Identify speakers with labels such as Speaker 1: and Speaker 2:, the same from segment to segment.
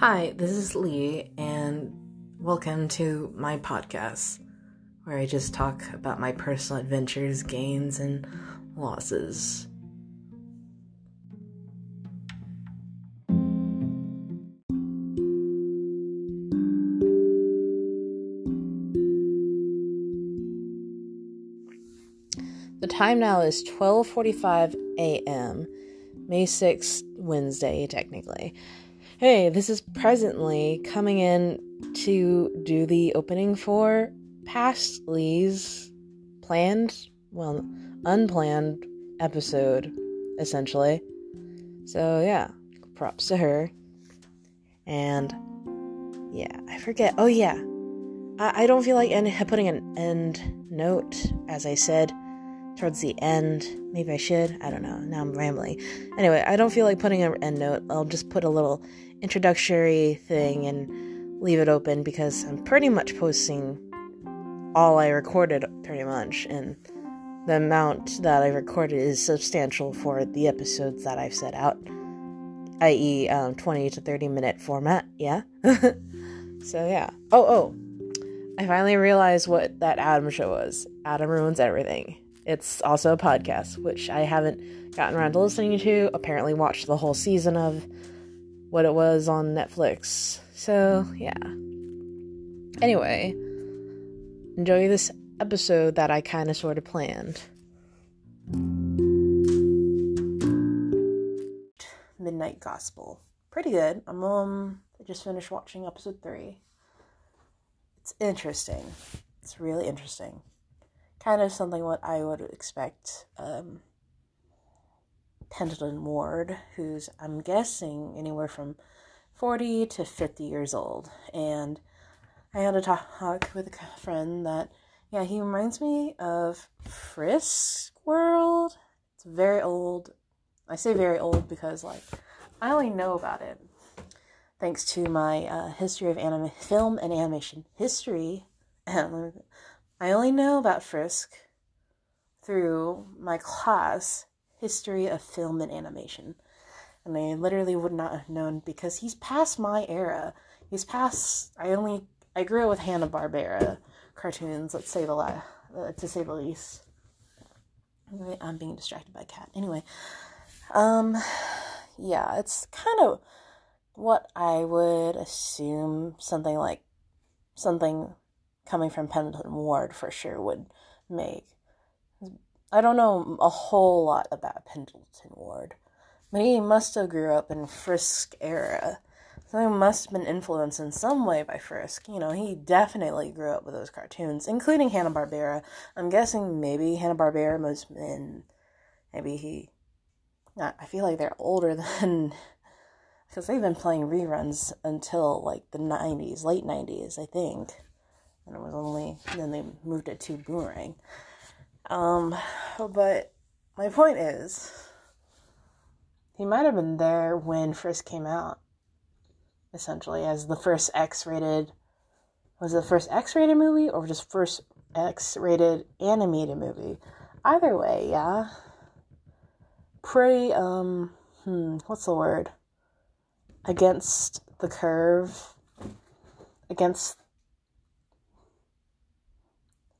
Speaker 1: Hi, this is Lee, and welcome to my podcast where I just talk about my personal adventures, gains, and losses. The time now is 12:45 a.m. May 6th, Wednesday technically. Hey, this is presently coming in to do the opening for past Lee's planned, well, unplanned episode, essentially. So, yeah, props to her. And, yeah, I forget. Oh, yeah. I, I don't feel like end, putting an end note, as I said towards the end. Maybe I should. I don't know. Now I'm rambling. Anyway, I don't feel like putting an end note. I'll just put a little introductory thing and leave it open because I'm pretty much posting all I recorded pretty much and the amount that I recorded is substantial for the episodes that I've set out, i.e., um, 20 to 30 minute format. Yeah. so, yeah. Oh, oh. I finally realized what that Adam show was. Adam Ruins Everything. It's also a podcast, which I haven't gotten around to listening to. Apparently, watched the whole season of what it was on Netflix. So, yeah. Anyway, enjoy this episode that I kind of sort of planned. Midnight Gospel. Pretty good. I'm um I just finished watching episode 3. It's interesting. It's really interesting. Kind of something what I would expect um Pendleton Ward, who's, I'm guessing, anywhere from 40 to 50 years old. And I had a talk with a friend that, yeah, he reminds me of Fritz World. It's very old. I say very old because, like, I only know about it thanks to my uh, history of anime, film and animation history. I only know about Fritz through my class history of film and animation. And I literally would not have known because he's past my era. He's past. I only I grew up with Hanna Barbera cartoons. Let's say the la, uh, to say the least. I'm being distracted by cat. Anyway, um, yeah, it's kind of what I would assume something like something coming from Pendleton Ward for sure would make. I don't know a whole lot about Pendleton Ward, but he must have grew up in Fritz era. So he must have been influenced in some way by Fritz. You know, he definitely grew up with those cartoons, including Hanna Barbera. I'm guessing maybe Hanna Barbera have been, maybe he. I feel like they're older than, because they've been playing reruns until like the 90s, late 90s, I think. And it was only then they moved it to Boomerang. Um, but my point is, he might have been there when Fritz came out, essentially, as the first X rated. Was the first X rated movie or just first X rated animated movie? Either way, yeah. Pretty, um, hmm, what's the word? Against the curve. Against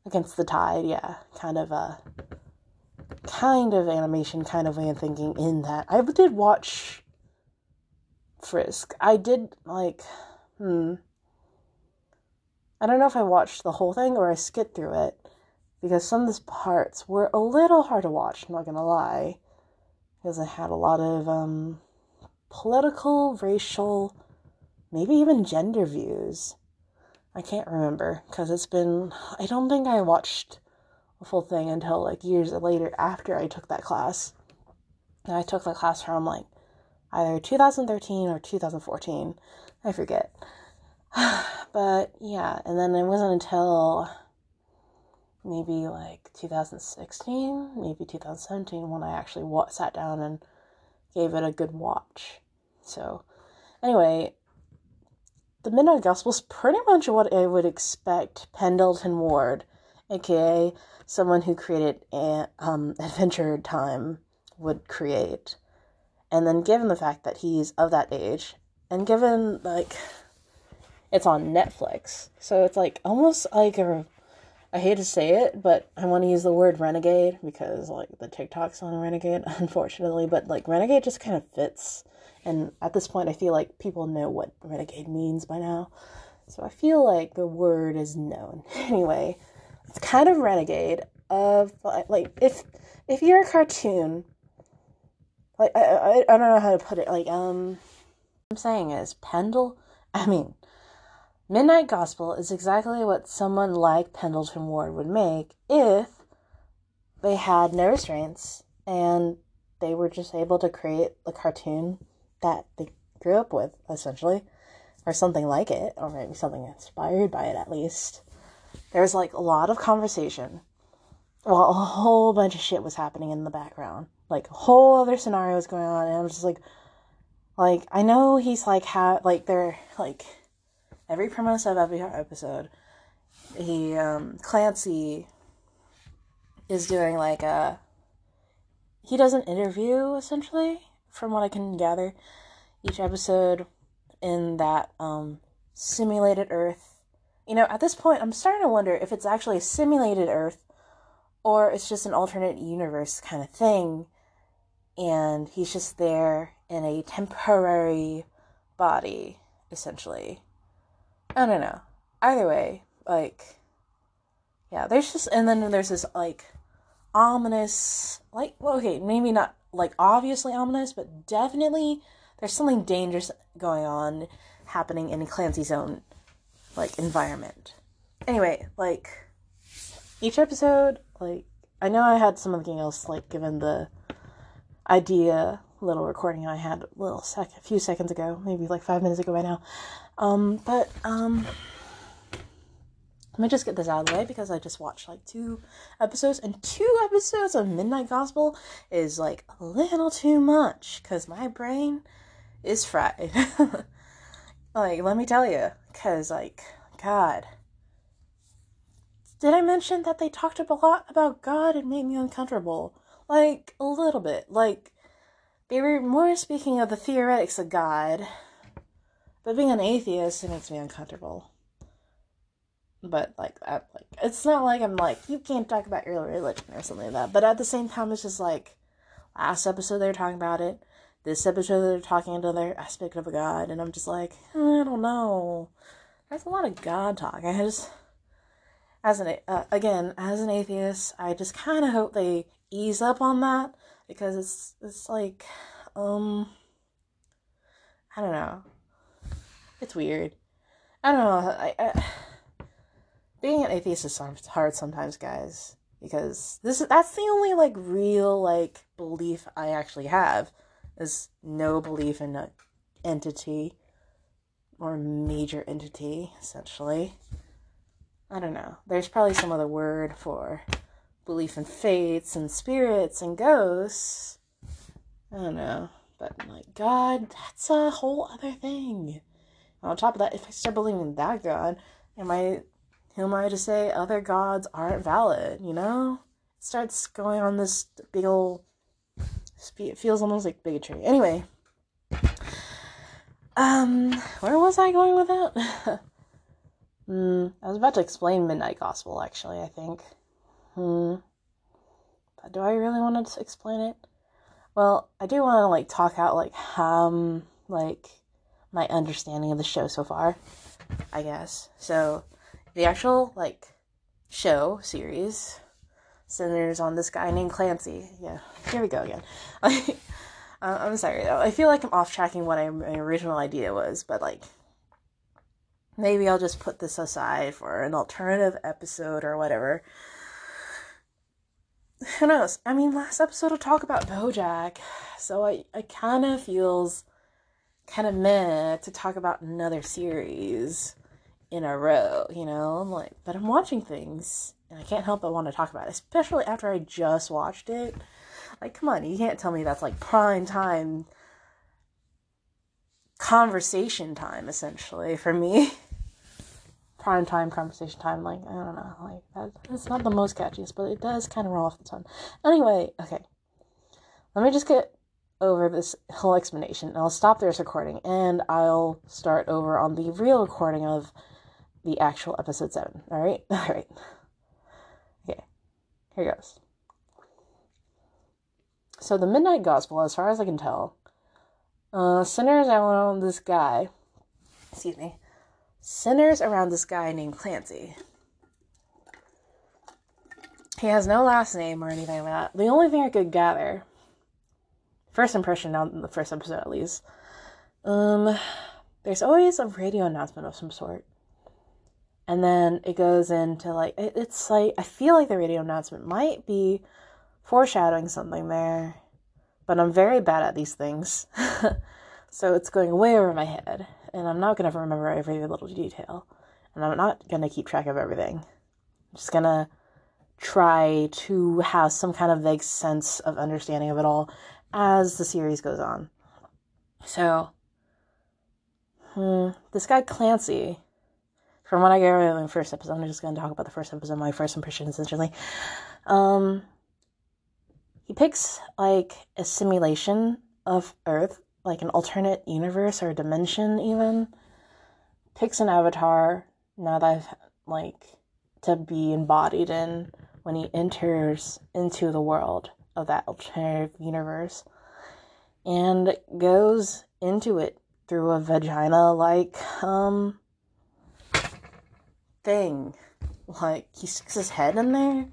Speaker 1: against the tide, yeah. Kind of a kind of animation kind of way of thinking in that. I did watch Fritz. I did like hmm. I don't know if I watched the whole thing or I skipped through it because some of these parts were a little hard to watch, I'm not gonna lie. Because I had a lot of um political, racial, maybe even gender views I can't remember because it's been, I don't think I watched a full thing until like years later after I took that class. And I took the class from like either 2013 or 2014. I forget. but yeah, and then it wasn't until maybe like 2016, maybe 2017 when I actually wa- sat down and gave it a good watch. So, anyway, the Midnight Gospel is pretty much what I would expect Pendleton Ward, aka someone who created um, Adventure Time, would create. And then, given the fact that he's of that age, and given like it's on Netflix, so it's like almost like a I hate to say it, but I want to use the word renegade because like the TikTok's on renegade, unfortunately, but like renegade just kind of fits. And at this point, I feel like people know what renegade means by now. So I feel like the word is known. Anyway, it's kind of renegade of like if if you're a cartoon, like I, I, I don't know how to put it. Like um, I'm saying is Pendle. I mean, Midnight Gospel is exactly what someone like Pendleton Ward would make if they had no restraints and they were just able to create the cartoon that they grew up with, essentially, or something like it, or maybe something inspired by it at least. There was like a lot of conversation while a whole bunch of shit was happening in the background. Like a whole other scenario was going on, and I'm just like, like I know he's like ha like they're like every premise of every episode, he um Clancy is doing like a he does an interview essentially from what I can gather each episode in that um simulated Earth. You know, at this point I'm starting to wonder if it's actually a simulated Earth or it's just an alternate universe kind of thing. And he's just there in a temporary body essentially. I don't know. Either way like yeah there's just and then there's this like ominous like well okay maybe not like obviously ominous but definitely there's something dangerous going on happening in clancy's own like environment anyway like each episode like I know I had something else like given the idea little recording I had a little sec a few seconds ago, maybe like five minutes ago by now. Um, but um let me just get this out of the way because I just watched like two episodes and two episodes of Midnight Gospel is like a little too much because my brain is fried. like, let me tell you, because like, God, did I mention that they talked a lot about God and made me uncomfortable? Like, a little bit. Like, they were more speaking of the theoretics of God, but being an atheist, it makes me uncomfortable. But, like, like it's not like I'm like, you can't talk about your religion or something like that. But at the same time, it's just like, last episode they were talking about it. This episode they're talking another aspect of a God, and I'm just like, I don't know. There's a lot of God talk. I just as an uh, again as an atheist, I just kind of hope they ease up on that because it's it's like um I don't know. It's weird. I don't know. I, I being an atheist is hard sometimes, guys, because this that's the only like real like belief I actually have is no belief in an entity or major entity essentially. I don't know. There's probably some other word for belief in fates and spirits and ghosts. I don't know. But like God, that's a whole other thing. And on top of that, if I start believing that God, am I who am I to say other gods aren't valid, you know? Starts going on this big old it feels almost like bigotry. Anyway. Um, where was I going with that? Hmm. I was about to explain Midnight Gospel, actually, I think. Hmm. But do I really want to explain it? Well, I do want to, like, talk out, like, um, like, my understanding of the show so far, I guess. So, the actual, like, show series centers on this guy named Clancy. Yeah, here we go again. uh, I'm sorry, though. I feel like I'm off tracking what I, my original idea was, but, like, maybe I'll just put this aside for an alternative episode or whatever. Who knows? I mean, last episode will talk about Bojack, so I, I kind of feels kind of meh to talk about another series in a row, you know? I'm like, but I'm watching things, and I can't help but want to talk about it, especially after I just watched it. Like, come on, you can't tell me that's like prime time conversation time, essentially, for me. prime time conversation time. Like I don't know, like that. It's not the most catchiest, but it does kind of roll off the tongue. Anyway, okay. Let me just get over this whole explanation. And I'll stop this recording and I'll start over on the real recording of the actual episode 7. All right? All right. Okay. Here goes. So, the Midnight Gospel, as far as I can tell, uh, centers around this guy. Excuse me. Centers around this guy named Clancy. He has no last name or anything like that. The only thing I could gather, first impression on the first episode at least, um, there's always a radio announcement of some sort. And then it goes into like, it, it's like, I feel like the radio announcement might be foreshadowing something there, but I'm very bad at these things. so it's going way over my head, and I'm not to remember every little detail, and I'm not to keep track of everything. I'm just to try to have some kind of vague sense of understanding of it all as the series goes on. So, hmm, this guy Clancy, from what I get in the first episode, I'm just going to talk about the first episode, my first impression essentially. Um, he picks like a simulation of Earth, like an alternate universe or dimension, even. Picks an avatar now that I've like to be embodied in when he enters into the world of that alternative universe and goes into it through a vagina like um thing like he sticks his head in there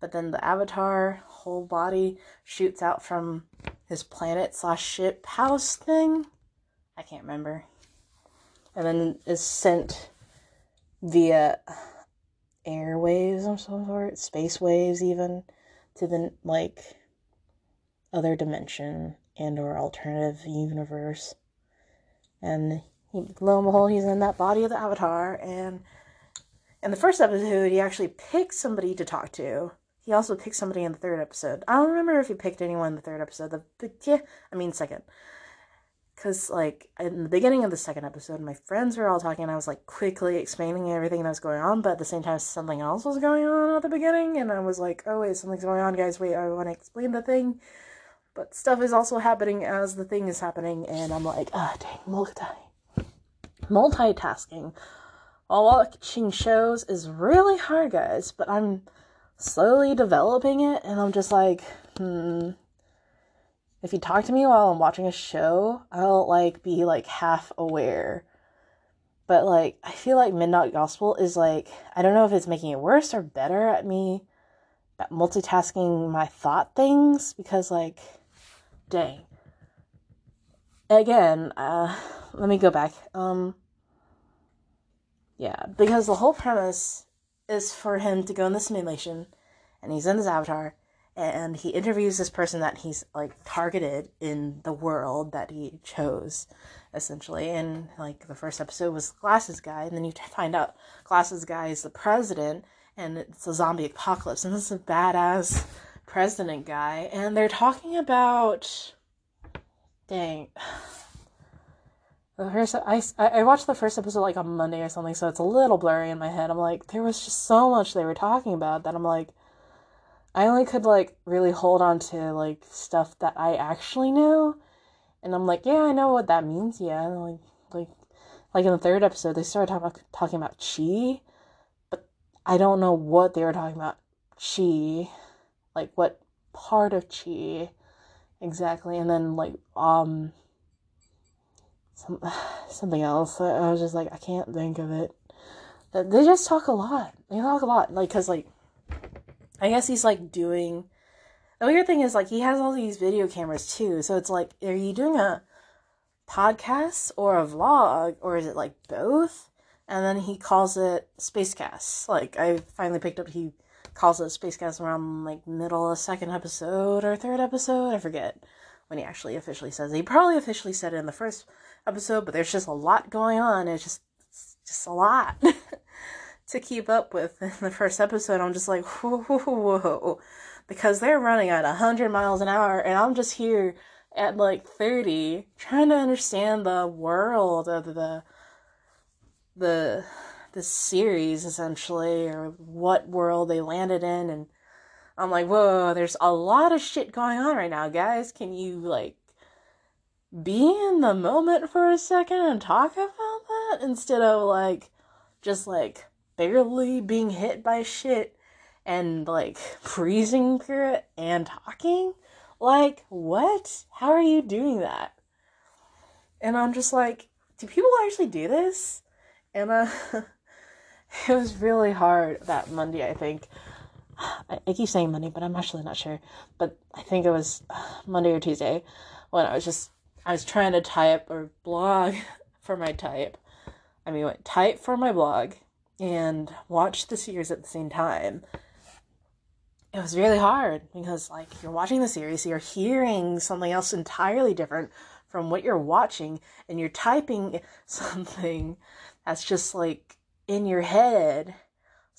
Speaker 1: but then the avatar whole body shoots out from his planet slash ship house thing i can't remember and then is sent via airwaves of some sort, space waves even, to the like other dimension and or alternative universe. And he, lo and behold, he's in that body of the Avatar. And in the first episode, he actually picked somebody to talk to. He also picked somebody in the third episode. I don't remember if he picked anyone in the third episode. The, the yeah, I mean second because like in the beginning of the second episode my friends were all talking and i was like quickly explaining everything that was going on but at the same time something else was going on at the beginning and i was like oh wait something's going on guys wait i want to explain the thing but stuff is also happening as the thing is happening and i'm like ah oh, dang multi multitasking watching shows is really hard guys but i'm slowly developing it and i'm just like hmm if you talk to me while I'm watching a show, I'll like be like half aware. But like I feel like Midnight Gospel is like I don't know if it's making it worse or better at me at multitasking my thought things because like dang. Again, uh let me go back. Um yeah, because the whole premise is for him to go in the simulation and he's in his avatar and he interviews this person that he's like targeted in the world that he chose essentially. And like the first episode was glasses guy and then you find out glasses guy is the president and it's a zombie apocalypse and this is a badass president guy and they're talking about dang first I, I watched the first episode like on monday or something so it's a little blurry in my head i'm like there was just so much they were talking about that i'm like I only could like really hold on to like stuff that I actually knew. And I'm like, yeah, I know what that means. Yeah, like like like in the third episode they started talking about, talking about chi, but I don't know what they were talking about chi, like what part of chi exactly. And then like um some something else. I was just like I can't think of it. They just talk a lot. They talk a lot like cuz like I guess he's like doing. The weird thing is like he has all these video cameras too, so it's like, are you doing a podcast or a vlog, or is it like both? And then he calls it Spacecast. Like I finally picked up, he calls it Spacecast around like middle of second episode or third episode. I forget when he actually officially says it. He probably officially said it in the first episode, but there's just a lot going on. It's just it's just a lot. to keep up with in the first episode. I'm just like, whoa, whoa, whoa, because they're running at 100 miles an hour, and I'm just here at like 30 trying to understand the world of the the the series essentially or what world they landed in and I'm like, whoa, there's a lot of shit going on right now, guys. Can you like be in the moment for a second and talk about that instead of like just like barely being hit by shit and like freezing through it and talking? Like, what? How are you doing that? And I'm just like, do people actually do this? And uh, it was really hard that Monday, I think. I, I keep saying Monday, but I'm actually not sure. But I think it was Monday or Tuesday when I was just I was trying to type or blog for my type. I mean, type for my blog and watch the series at the same time. It was really hard because, like, you're watching the series, you're hearing something else entirely different from what you're watching, and you're typing something that's just like in your head.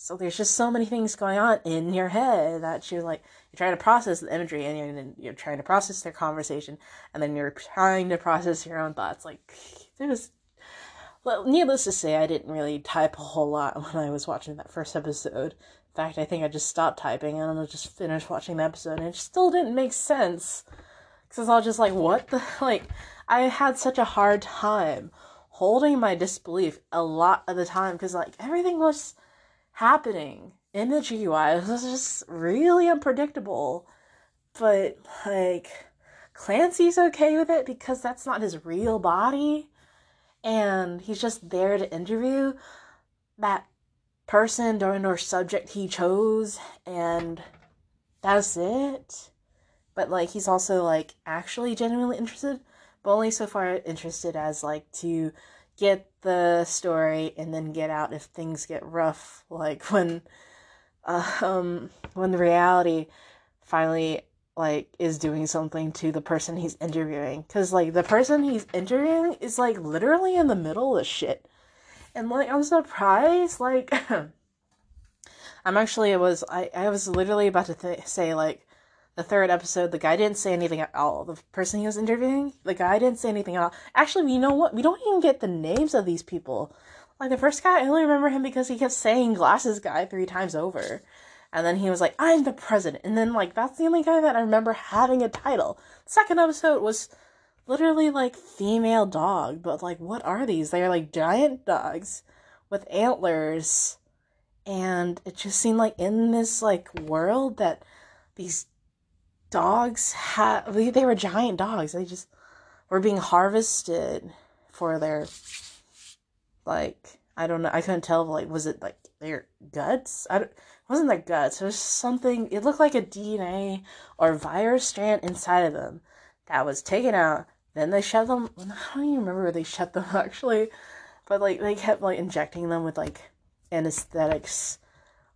Speaker 1: So there's just so many things going on in your head that you're like, you're trying to process the imagery and you're, you're trying to process their conversation and then you're trying to process your own thoughts. Like was well needless to say i didn't really type a whole lot when i was watching that first episode. In fact i think i just stopped typing and i just finished watching the episode and it still didn't make sense. Because i was all just like what the like i had such a hard time holding my disbelief a lot of the time because like everything was happening imagery wise was just really unpredictable. But like Clancy's okay with it because that's not his real body. And he's just there to interview that person during or subject he chose and that's it. But like he's also like actually genuinely interested, but only so far interested as like to get the story and then get out if things get rough like when um, when the reality finally like is doing something to the person he's interviewing. Because like the person he's interviewing is like literally in the middle of shit. And like i'm surprised like i'm actually i was i i was literally about to th- say like the third episode the guy didn't say anything at all the person he was interviewing the guy didn't say anything at all actually you know what we don't even get the names of these people like the first guy, I only remember him because he kept saying glasses guy three times over. And then he was like, I'm the president. And then, like, that's the only guy that I remember having a title. second episode was literally like female dog, but like, what are these? They are like giant dogs with antlers. And it just seemed like in this like world that these dogs had, they were giant dogs. They just were being harvested for their like I don't know. I couldn't tell. Like, was it like their guts? I don't, it wasn't their guts. It was something. It looked like a DNA or virus strand inside of them that was taken out. Then they shut them. I don't even remember where they shut them actually, but like they kept like injecting them with like anesthetics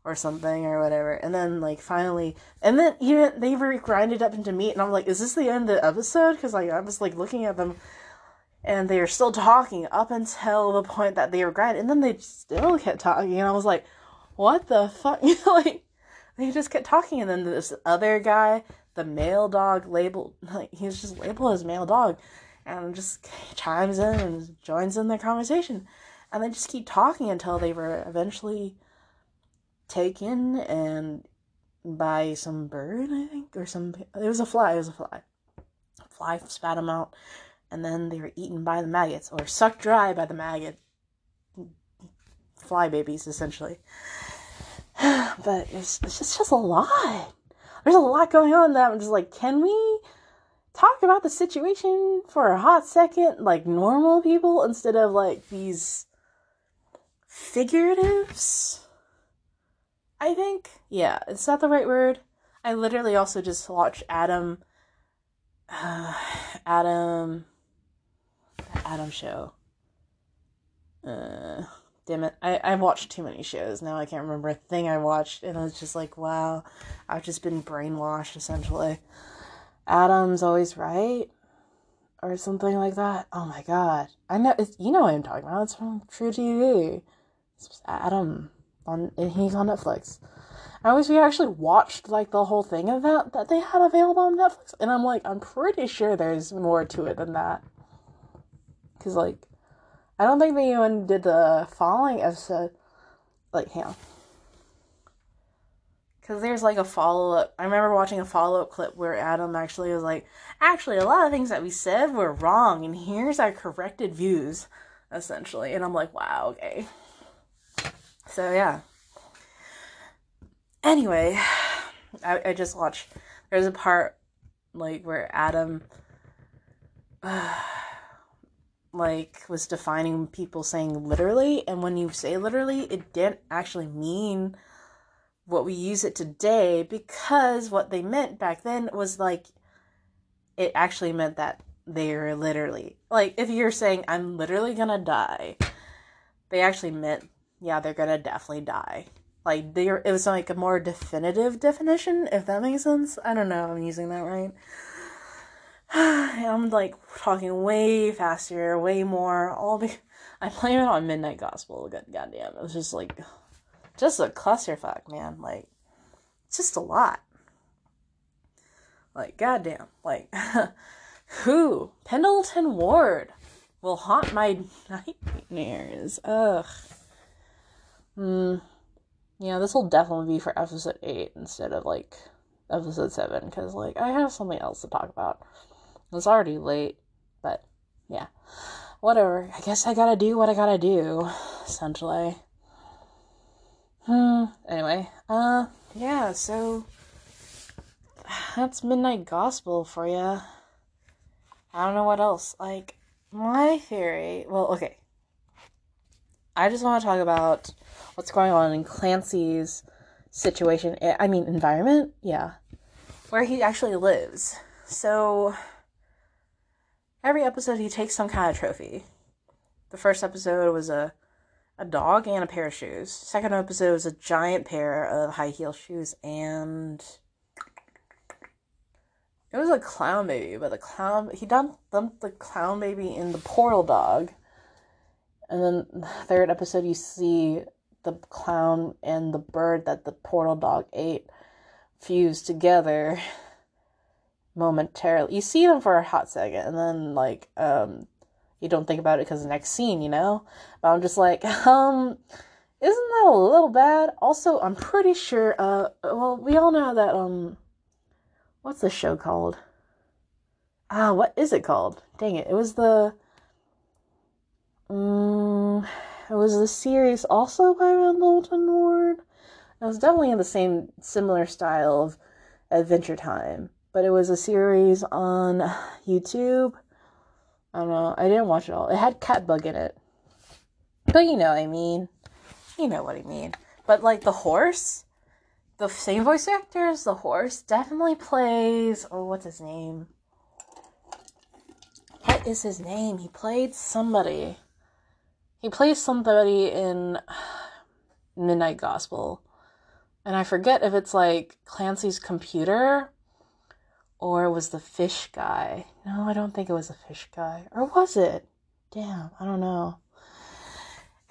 Speaker 1: or something or whatever. And then like finally, and then even they were grinded up into meat. And I'm like, is this the end of the episode? Because like I was like looking at them and they were still talking up until the point that they were grinded, and then they still kept talking, and I was like, "What the fuck?" like they just kept talking, and then this other guy, the male dog, labeled like he's just labeled as male dog, and just chimes in and joins in the conversation, and they just keep talking until they were eventually taken and by some bird, I think, or some. It was a fly. It was a fly. Fly spat them out and then they were eaten by the maggots or sucked dry by the maggot fly babies essentially but it's, it's just, just a lot there's a lot going on that i'm just like can we talk about the situation for a hot second like normal people instead of like these figuratives i think yeah is that the right word i literally also just watched adam uh, adam Adam show. Uh, damn it. I, I watched too many shows. Now I can't remember a thing I watched. And I was just like, wow, I've just been brainwashed essentially. Adam's always right. Or something like that. Oh my god. I know, it's, you know what I'm talking about. It's from truTV. It's Adam. On, he's on Netflix. I always we actually watched like the whole thing of that that they had available on Netflix, and I'm like, I'm pretty sure there's more to it than that. Because, like, I don't think they even did the following episode. Like, hang on. because there's like a follow up. I remember watching a follow up clip where Adam actually was like, actually, a lot of things that we said were wrong, and here's our corrected views, essentially. And I'm like, wow, okay. So, yeah. Anyway, I, I just watched. There's a part like where Adam. Uh, like was defining people saying literally and when you say literally it didn't actually mean what we use it today because what they meant back then was like it actually meant that they're literally like if you're saying I'm literally gonna die, they actually meant yeah they're gonna definitely die. Like there, it was like a more definitive definition if that makes sense. I don't know if I'm using that right. I'm like talking way faster, way more. All be I blame it on Midnight Gospel. God, goddamn, it was just like just a clusterfuck, man. Like, just a lot. Like, goddamn. Like, who? Pendleton Ward will haunt my nightmares. Ugh. Hmm. Yeah, this will definitely be for episode 8 instead of, like, episode 7, because, like, I have something else to talk about. It's already late, but, yeah. Whatever. I guess I gotta do what I gotta do, essentially. Hmm. Anyway, uh, yeah. So that's Midnight Gospel for you. I don't know what else. Like my theory. Well, okay. I just want to talk about what's going on in Clancy's situation. I mean, environment. Yeah, where he actually lives. So every episode, he takes some kind of trophy. The first episode was a a dog and a pair of shoes. Second episode was a giant pair of high heel shoes and it was a clown baby, but the clown he dumped, dumped the clown baby in the portal dog. And then the third episode you see the clown and the bird that the portal dog ate fused together momentarily. You see them for a hot second and then like um you don't think about it because the next scene, you know? But I'm just like, um, isn't that a little bad? Also, I'm pretty sure, uh, well, we all know that, um, what's the show called? Ah, what is it called? Dang it. It was the, um, was the series also by Pendleton Ward. It was definitely in the same, similar style of Adventure Time. But it was a series on YouTube I don't know. I didn't watch it all. It had Catbug in it. But you know what I mean. You know what I mean. But like the horse, the same voice actors, the horse definitely plays. Oh, what's his name? What is his name? He played somebody. He plays somebody in Midnight Gospel. And I forget if it's like Clancy's computer or was the fish guy? No, I don't think it was the fish guy. Or was it? Damn, I don't know.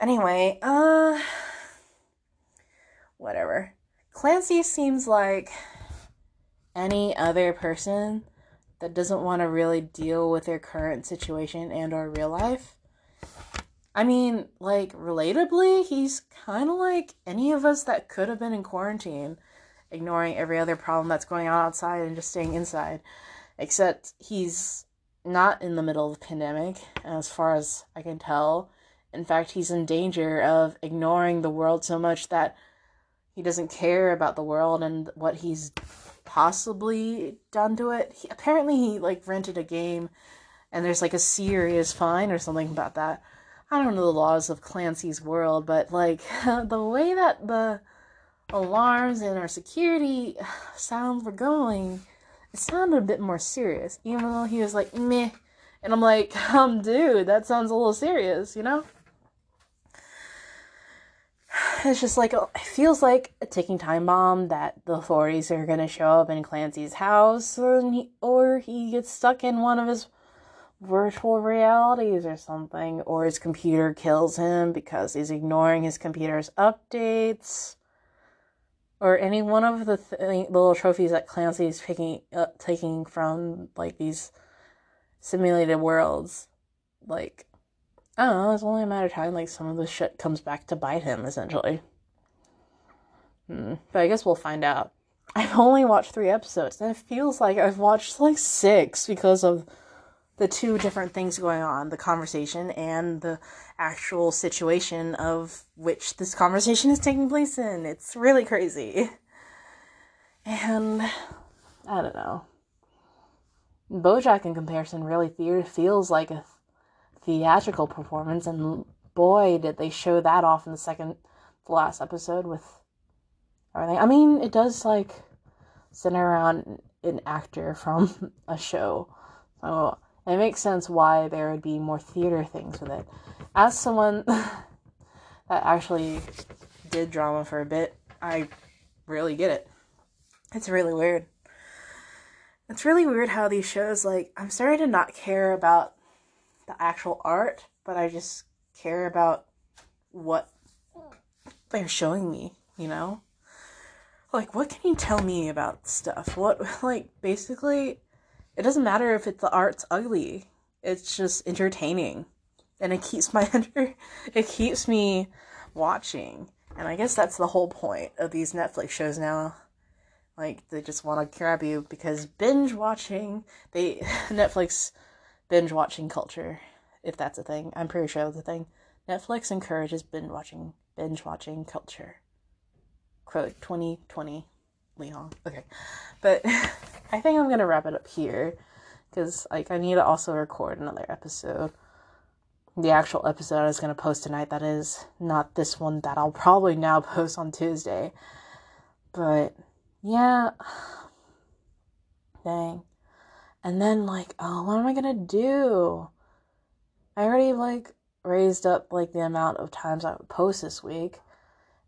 Speaker 1: Anyway, uh whatever. Clancy seems like any other person that doesn't want to really deal with their current situation and or real life. I mean, like relatably, he's kind of like any of us that could have been in quarantine ignoring every other problem that's going on outside and just staying inside. Except he's not in the middle of the pandemic, as far as I can tell. In fact, he's in danger of ignoring the world so much that he doesn't care about the world and what he's possibly done to it. He, apparently, he like rented a game, and there's like a serious fine or something about that. I don't know the laws of Clancy's world, but like the way that the alarms and our security sounds were going, it sounded a bit more serious, even though he was like, meh. And I'm like, um, dude, that sounds a little serious, you know? It's just like, it feels like a ticking time bomb that the authorities are gonna show up in Clancy's house, or he, or he gets stuck in one of his virtual realities or something, or his computer kills him because he's ignoring his computer's updates or any one of the th- little trophies that Clancy's picking uh, taking from like these simulated worlds, like I don't know, it's only a matter of time like some of the shit comes back to bite him essentially. Hmm. But I guess we'll find out. I've only watched three episodes, and it feels like I've watched like six because of the two different things going on the conversation and the actual situation of which this conversation is taking place in. It's really crazy. And I don't know. Bojack, in comparison, really the- feels like a theatrical performance, and boy, did they show that off in the second, the last episode with everything. I mean, it does like center around an actor from a show, so it makes sense why there would be more theater things with it. As someone that actually did drama for a bit, I really get it. It's really weird. It's really weird how these shows, like, I'm starting to not care about the actual art, but I just care about what they're showing me, you know? Like, what can you tell me about stuff? What, like, basically, it doesn't matter if it's the art's ugly. It's just entertaining. And it keeps my under it keeps me watching. And I guess that's the whole point of these Netflix shows now. Like they just want to grab you because binge watching, they Netflix binge watching culture, if that's a thing. I'm pretty sure that's a thing. Netflix encourages binge watching binge watching culture. Quote 2020 Leon. Okay. But I think I'm gonna wrap it up here because like I need to also record another episode. The actual episode I was gonna post tonight, that is not this one that I'll probably now post on Tuesday. But yeah. Dang. And then like, oh, what am I gonna do? I already like raised up like the amount of times I would post this week.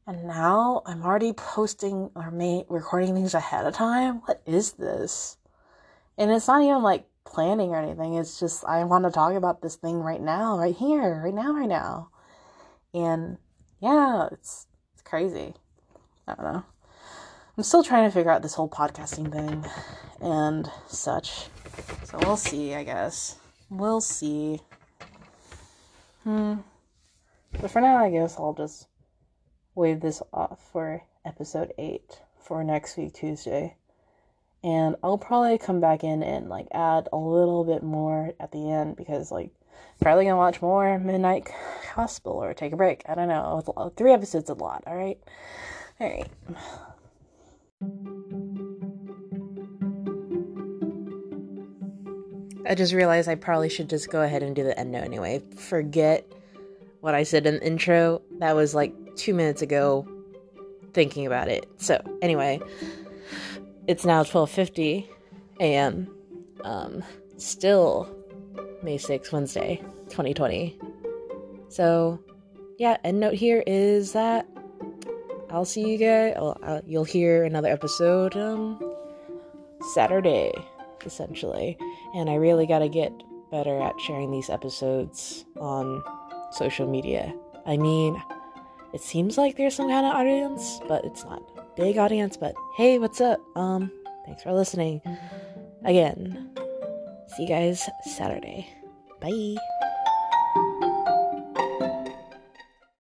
Speaker 1: And now I'm already posting or ma- recording things ahead of time. What is this? And it's not even like planning or anything. It's just I want to talk about this thing right now, right here, right now, right now. And yeah, it's it's crazy. I don't know. I'm still trying to figure out this whole podcasting thing and such. So we'll see, I guess. We'll see. Hmm. But for now, I guess I'll just wave this off for episode 8 for next week, Tuesday. And I'll probably come back in and like add a little bit more at the end because like probably gonna watch more Midnight Gospel or take a break. I don't know. Three episodes a lot. All right. All right. I just realized I probably should just go ahead and do the end note anyway. Forget what I said in the intro. That was like two minutes ago thinking about it. So anyway, it's now 12:50 a.m. Um, still May 6th, Wednesday, 2020. So yeah, end note here is that I'll see you guys. I'll, you'll hear another episode um Saturday, essentially. And I really got to get better at sharing these episodes on social media. I mean, it seems like there's some kind of audience, but it's not big audience. But hey, what's up? Um, thanks for listening. Again, see you guys Saturday. Bye.